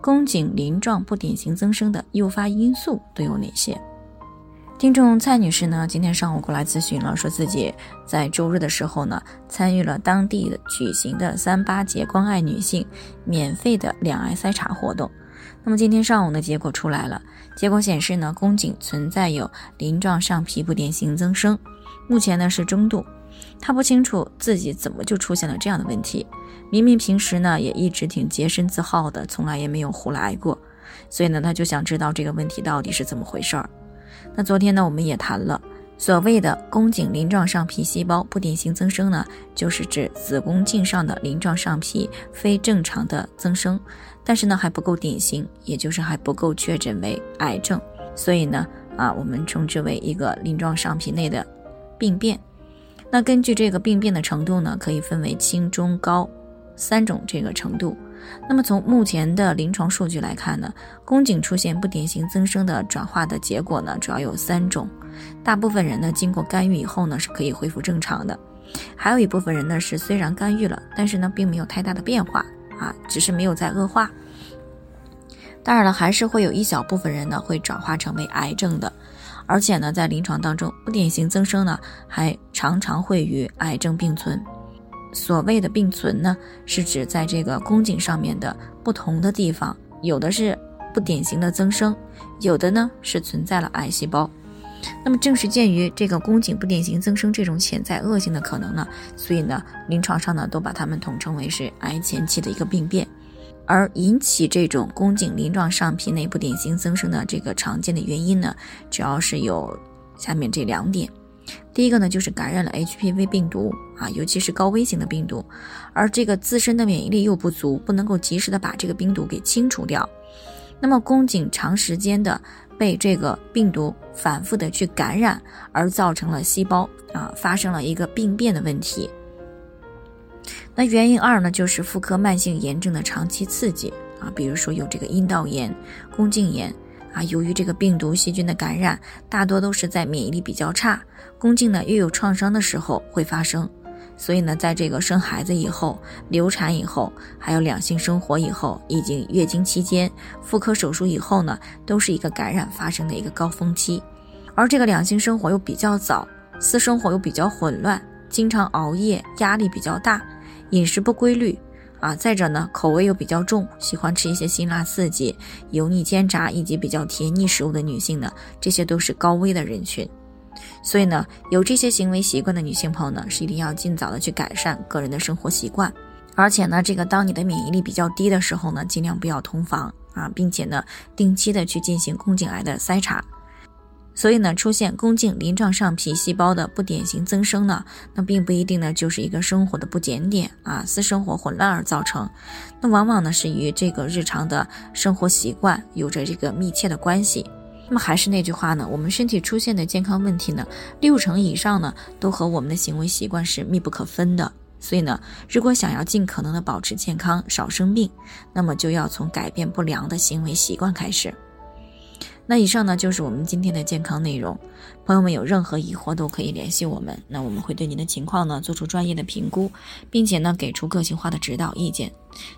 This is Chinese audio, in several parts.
宫颈鳞状不典型增生的诱发因素都有哪些？听众蔡女士呢，今天上午过来咨询了，说自己在周日的时候呢，参与了当地举行的三八节关爱女性免费的两癌筛查活动。那么今天上午的结果出来了，结果显示呢，宫颈存在有鳞状上皮不典型增生，目前呢是中度。他不清楚自己怎么就出现了这样的问题。明明平时呢也一直挺洁身自好的，从来也没有胡来过，所以呢他就想知道这个问题到底是怎么回事儿。那昨天呢我们也谈了，所谓的宫颈鳞状上皮细胞不典型增生呢，就是指子宫颈上的鳞状上皮非正常的增生，但是呢还不够典型，也就是还不够确诊为癌症，所以呢啊我们称之为一个鳞状上皮内的病变。那根据这个病变的程度呢，可以分为轻、中、高。三种这个程度，那么从目前的临床数据来看呢，宫颈出现不典型增生的转化的结果呢，主要有三种。大部分人呢，经过干预以后呢，是可以恢复正常的；还有一部分人呢，是虽然干预了，但是呢，并没有太大的变化啊，只是没有再恶化。当然了，还是会有一小部分人呢，会转化成为癌症的，而且呢，在临床当中，不典型增生呢，还常常会与癌症并存。所谓的并存呢，是指在这个宫颈上面的不同的地方，有的是不典型的增生，有的呢是存在了癌细胞。那么正是鉴于这个宫颈不典型增生这种潜在恶性的可能呢，所以呢，临床上呢都把它们统称为是癌前期的一个病变。而引起这种宫颈鳞状上皮内部典型增生的这个常见的原因呢，主要是有下面这两点。第一个呢，就是感染了 HPV 病毒啊，尤其是高危型的病毒，而这个自身的免疫力又不足，不能够及时的把这个病毒给清除掉。那么宫颈长时间的被这个病毒反复的去感染，而造成了细胞啊发生了一个病变的问题。那原因二呢，就是妇科慢性炎症的长期刺激啊，比如说有这个阴道炎、宫颈炎。啊，由于这个病毒细菌的感染，大多都是在免疫力比较差、宫颈呢又有创伤的时候会发生，所以呢，在这个生孩子以后、流产以后，还有两性生活以后，以及月经期间、妇科手术以后呢，都是一个感染发生的一个高峰期。而这个两性生活又比较早，私生活又比较混乱，经常熬夜，压力比较大，饮食不规律。啊，再者呢，口味又比较重，喜欢吃一些辛辣刺激、油腻煎炸以及比较甜腻食物的女性呢，这些都是高危的人群。所以呢，有这些行为习惯的女性朋友呢，是一定要尽早的去改善个人的生活习惯。而且呢，这个当你的免疫力比较低的时候呢，尽量不要同房啊，并且呢，定期的去进行宫颈癌的筛查。所以呢，出现宫颈鳞状上皮细胞的不典型增生呢，那并不一定呢就是一个生活的不检点啊，私生活混乱而造成，那往往呢是与这个日常的生活习惯有着这个密切的关系。那么还是那句话呢，我们身体出现的健康问题呢，六成以上呢都和我们的行为习惯是密不可分的。所以呢，如果想要尽可能的保持健康，少生病，那么就要从改变不良的行为习惯开始。那以上呢就是我们今天的健康内容，朋友们有任何疑惑都可以联系我们，那我们会对您的情况呢做出专业的评估，并且呢给出个性化的指导意见。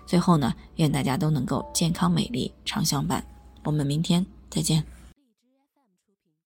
最后呢，愿大家都能够健康美丽常相伴。我们明天再见。